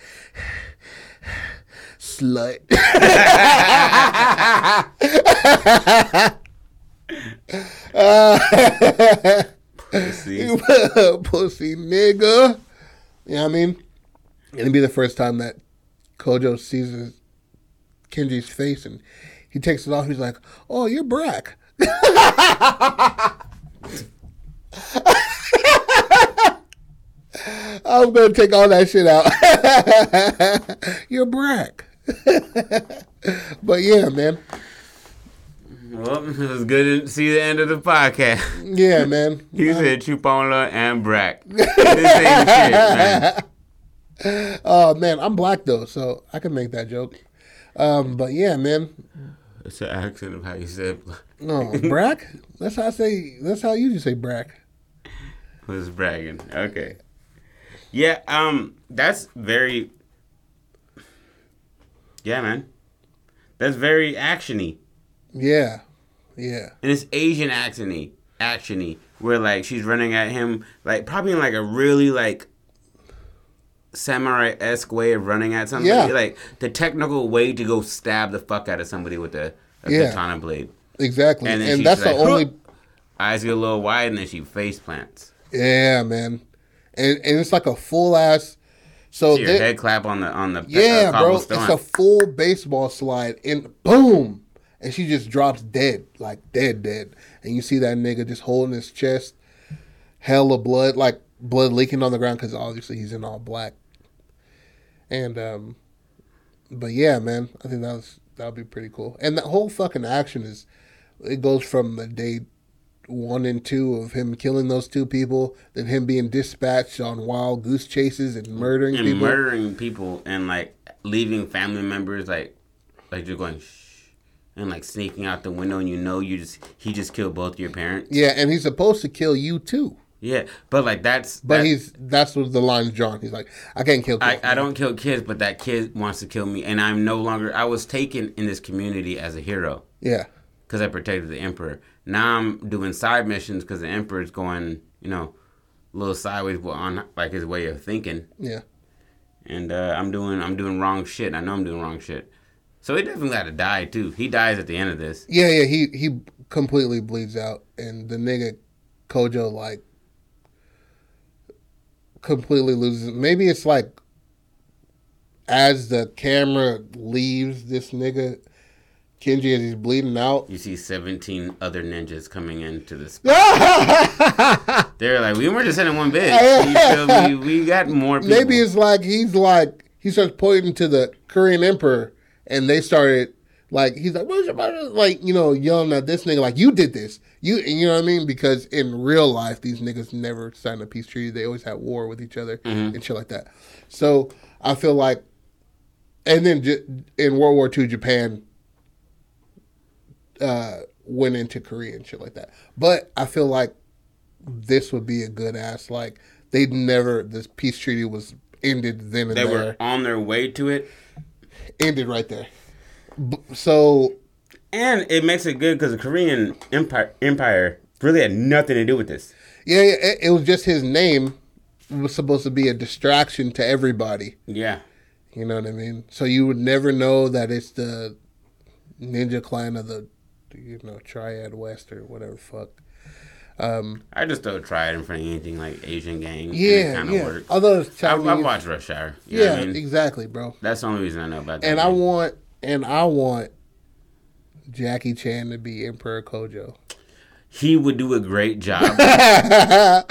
slut. uh, pussy. pussy nigga. You know what I mean? It'll be the first time that Kojo sees his, Kenji's face and he takes it off. He's like, "Oh, you're Brack." I'm gonna take all that shit out. you're Brack. but yeah, man. Well, it was good to see the end of the podcast. Yeah, man. you said Chupola and Brack. the same shit, man oh man, I'm black though, so I can make that joke. Um, but yeah, man. It's an accent of how you said. no, brack. That's how I say. That's how you just say brack. Was bragging. Okay. Yeah. Um. That's very. Yeah, man. That's very actiony. Yeah. Yeah. And it's Asian actiony, actiony, where like she's running at him, like probably in like a really like samurai esque way of running at somebody. Yeah. Like the technical way to go stab the fuck out of somebody with a, a yeah. katana blade. Exactly. And, and that's the only eyes get a little wide and then she face plants. Yeah, man. And and it's like a full ass so your head clap on the on the yeah, uh, bro. It's a full baseball slide, and boom, and she just drops dead, like dead, dead. And you see that nigga just holding his chest, hell of blood, like blood leaking on the ground because obviously he's in all black. And um, but yeah, man, I think that was that would be pretty cool. And that whole fucking action is it goes from the day one and two of him killing those two people, then him being dispatched on wild goose chases and murdering and people. murdering people and like leaving family members like like you're going shh and like sneaking out the window and you know you just he just killed both your parents. yeah, and he's supposed to kill you too. Yeah, but like that's But that- he's that's what the line's drawn. He's like, I can't kill I. I don't kill kids, but that kid wants to kill me, and I'm no longer. I was taken in this community as a hero yeah. Because I protected the emperor. Now I'm doing side missions because the emperor's going, you know, a little sideways on like his way of thinking, Yeah. and uh, I'm doing I'm doing wrong shit. I know I'm doing wrong shit, so he definitely got to die too. He dies at the end of this. Yeah, yeah, he he completely bleeds out, and the nigga Kojo like completely loses. Maybe it's like as the camera leaves this nigga Kenji as he's bleeding out. You see 17 other ninjas coming into this. They're like, we weren't just sending one bitch. You feel me? We got more people. Maybe it's like he's like he starts pointing to the Korean emperor, and they started. Like he's like, what's your brother?" like you know, yelling at this nigga like you did this, you you know what I mean? Because in real life, these niggas never signed a peace treaty. They always had war with each other mm-hmm. and shit like that. So I feel like, and then in World War II, Japan uh, went into Korea and shit like that. But I feel like this would be a good ass like they'd never this peace treaty was ended then and they there were on their way to it. ended right there. B- So And it makes it good because the Korean Empire Empire really had nothing to do with this. yeah, yeah, it, it was just his name was supposed to be a distraction to everybody. Yeah. You know what I mean? So you would never know that it's the ninja clan of the you know Triad West or whatever fuck. Um, I just don't try it in front of anything like Asian gang. yeah, kind of yeah. works. Although it's I, Chinese, I watched Rush Hour. You yeah, I mean? exactly, bro. That's the only reason I know about that. And I want and I want Jackie Chan to be Emperor Kojo. He would do a great job. A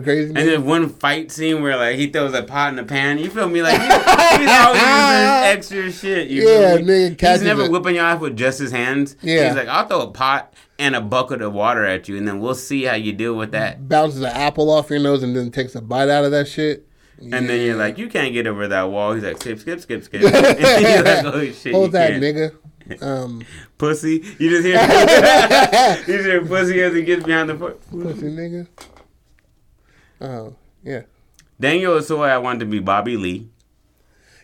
crazy And there's one fight scene where like he throws a pot in the pan. You feel me? Like he, he's always using extra shit. You Yeah, feel me? nigga He's never it. whipping you off with just his hands. Yeah. He's like, I'll throw a pot and a bucket of water at you, and then we'll see how you deal with that. bounces an apple off your nose and then takes a bite out of that shit. And then you're like, you can't get over that wall. He's like, skip, skip, skip, skip. and you're like, oh shit, hold that, can't. nigga. Um, pussy. You just hear, you just hear pussy as he gets behind the foot. pussy nigga. Oh yeah, Daniel Osoy, I wanted to be Bobby Lee.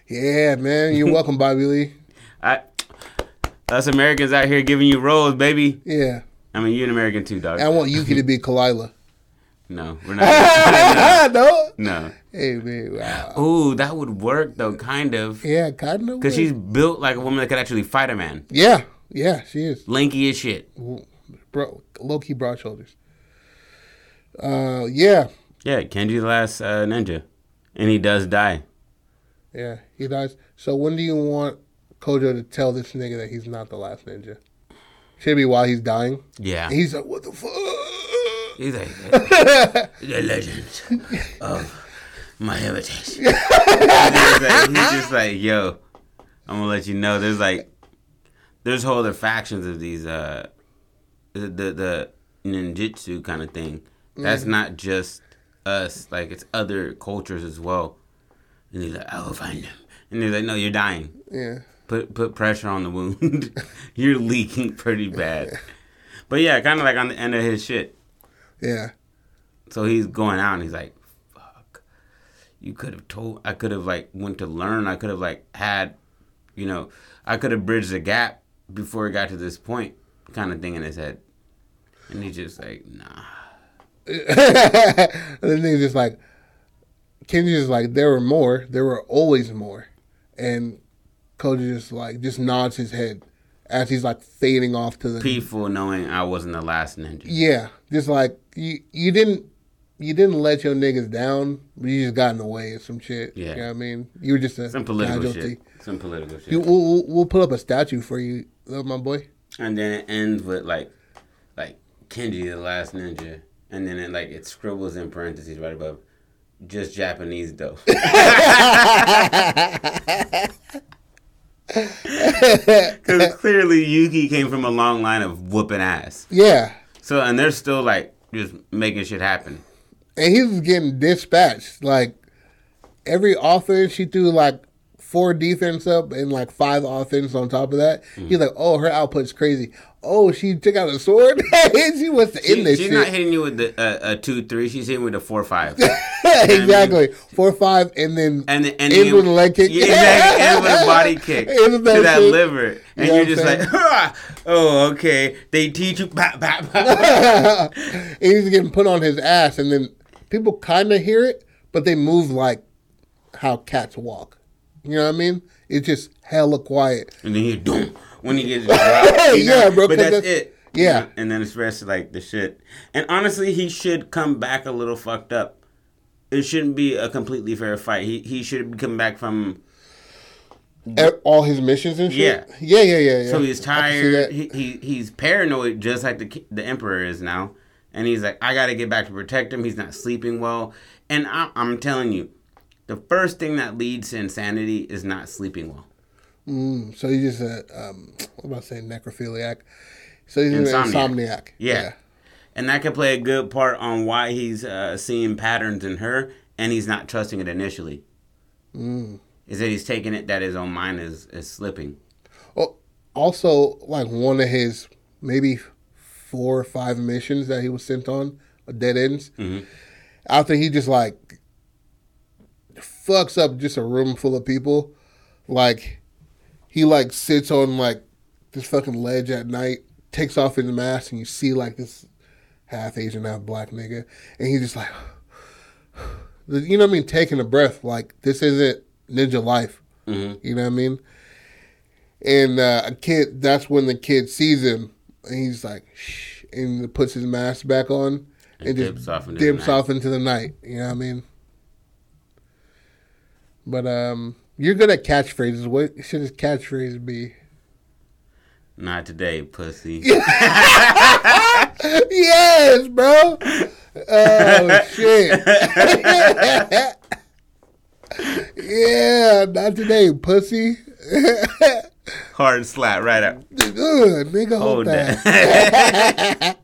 yeah, man. You're welcome, Bobby Lee. I, us Americans out here giving you roles, baby. Yeah, I mean, you're an American too, dog. I want Yuki to be Kalila. No, we're not. no. no. Hey man, wow. Ooh, that would work though, kind of. Yeah, kind of. Because she's built like a woman that could actually fight a man. Yeah, yeah, she is. Lanky as shit. Bro, low key broad shoulders. Uh, yeah, Yeah, Kenji the last uh, ninja. And he does die. yeah, he dies. So when do you want Kojo to tell this nigga that he's not the last ninja? Should be while he's dying? Yeah. He's like, what the fuck? He's like, the legend of my heritage. he's, like, he's just like, yo, I'm gonna let you know. There's like, there's whole other factions of these, uh, the the, the ninjutsu kind of thing. That's not just us. Like it's other cultures as well. And he's like, I will find them. And he's like, no, you're dying. Yeah, Put put pressure on the wound. you're leaking pretty bad. But yeah, kind of like on the end of his shit. yeah, So he's going out and he's like, "Fuck, you could have told. I could have like went to learn. I could have like had, you know, I could have bridged the gap before it got to this point, kind of thing in his head." And he's just like, "Nah." and the nigga's just like, Kenji's just like, there were more. There were always more. And Koji just like, just nods his head as he's like fading off to the. Peaceful knowing I wasn't the last ninja. Yeah, just like, you, you didn't. You didn't let your niggas down, but you just got in the way of some shit. Yeah. You know what I mean? You were just a Some political casualty. shit. Some political shit. You, we'll, we'll, put up a statue for you, my boy. And then it ends with like, like Kenji the last ninja, and then it like it scribbles in parentheses right above, just Japanese though. Because clearly Yuki came from a long line of whooping ass. Yeah. So and they're still like just making shit happen. and he was getting dispatched. Like every offense, she threw like four defense up and like five offense on top of that. Mm. He's like, "Oh, her output's crazy. Oh, she took out a sword. she was in She, this she's shit. not hitting you with the uh, a two three. She's hitting with a four five. exactly four five, and then And the, and Ends with a leg kick. Yeah, exactly. Ends with a body kick to that shit. liver, and You know you're just I'm like, "Ah, oh, okay. They teach you. Bah, bah, bah. and he's getting put on his ass, and then people kind of hear it, but they move like how cats walk. You know what I mean? It's just hella quiet. and then you doom when he gets dropped. you know? Yeah, bro, But that's, that's- it. yeah. And then it's rest like the shit. And honestly, he should come back a little fucked up. It shouldn't be a completely fair fight. He he should be coming back from E- All his missions and shit. Yeah, yeah, yeah, yeah. So he's I can see tired. He, he he's paranoid, just like the the emperor is now. And he's like, I got to get back to protect him. He's not sleeping well. And I, I'm telling you, the first thing that leads to insanity is not sleeping well. Mm, so he's just a um, what am I saying? Necrophiliac. So he's an Insomniac. insomniac. Yeah. And that could play a good part on why he's uh, seeing patterns in her and he's not trusting it initially. Mm. Is that he's taking it that his own mind is, is slipping. Well, also, like one of his maybe four or five missions that he was sent on, uh, dead ends. Mhm. After he just like fucks up just a room full of people, like he like sits on like this fucking ledge at night, takes off his mask, and you see like this half Asian, half black nigga, and he's just like, you know what I mean, taking a breath. Like this isn't ninja life. hmm You know what I mean? And uh, a kid, that's when the kid sees him, and he's like, shh, and puts his mask back on and, And just dips off into dips off into the night. You know what I mean? But um, you're good at catchphrases. What should his catchphrase be? Not today, pussy. yes, bro. Oh shit. yeah, not today, pussy. Hard slap right up. Good, nigga. Hold Hold that. that.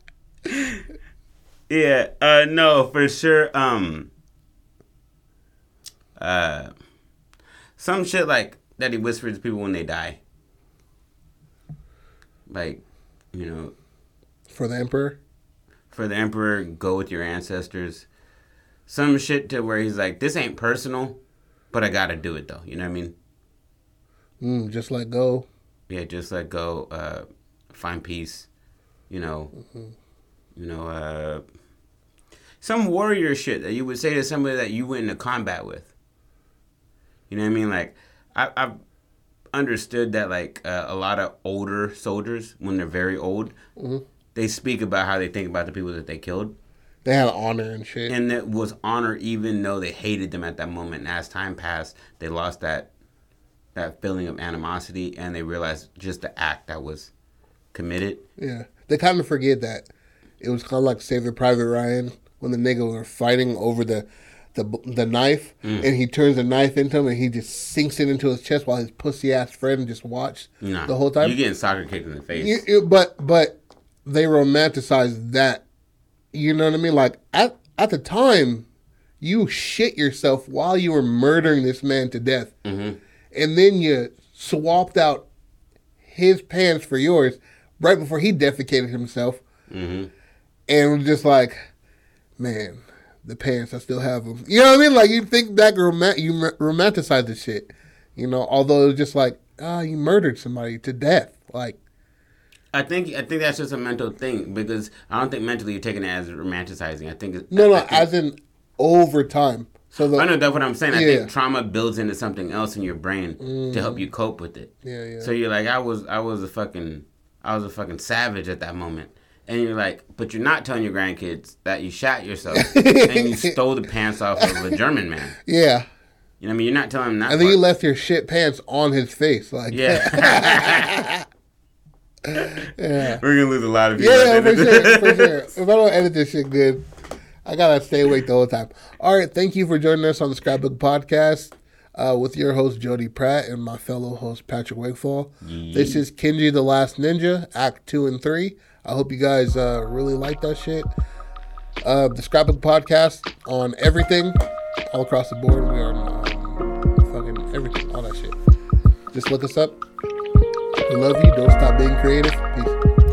yeah, uh no, for sure. Um uh some shit like that he whispers to people when they die. Like, you know, For the emperor. for the emperor, go with your ancestors. Some shit to where he's like, This ain't personal, but I gotta do it though. You know what I mean? Mm, just let go. Yeah, just let go, uh, find peace, you know, Mm. you know, uh, some warrior shit that you would say to somebody that you went into combat with. You know what I mean? Like, I, I've understood that like uh, a lot of older soldiers, when they're very old, Mhm. they speak about how they think about the people that they killed, They had honor and shit. and it was honor even though they hated them at that moment. And as time passed, they lost that that feeling of animosity, and they realized just the act that was committed. yeah, they kind of forget that it was kind of like Saving Private Ryan when the nigga were fighting over the the the knife, Mm. and he turns the knife into him, and he just sinks it into his chest while his pussy ass friend just watched Nah, the whole time. You're getting soccer kicked in the face. You- you- but but they romanticize that. You know what I mean? Like at at the time, you shit yourself while you were murdering this man to death, Mhm. and then you swapped out his pants for yours right before he defecated himself, hmm and was just like, man, the pants I still have them. You know what I mean? Like you think back, romant- you romanticize the shit. You know, although it was just like, ah, you murdered somebody to death, like. I think I think that's just a mental thing because I don't think mentally you're taking it as romanticizing. I think it's, No, no, think- as in over time. So the I know that's what I'm saying. I Yeah. think trauma builds into something else in your brain to help you cope with it. yeah, yeah. So you're like, I was, I was a fucking, I was a fucking savage at that moment, and you're like, but you're not telling your grandkids that you shot yourself and you stole the pants off of a German man. yeah, You know what I mean? You're not telling him that. and then you left your shit pants on his face, like yeah. yeah, We're gonna lose a lot of people. yeah, for sure, for sure. If I don't edit this shit good, I gotta stay awake the whole time. All right, thank you for joining us on the Scrapbook Podcast. Uh, with your host Jody Pratt and my fellow host Patrick Wakefall. This is Kenji the Last Ninja, Act Two and Three. I hope you guys uh, really like that shit. Uh, the Scrapbook Podcast on everything, all across the board. We are on um, fucking everything, all that shit. Just look us up. We love you. Don't stop being creative. Peace.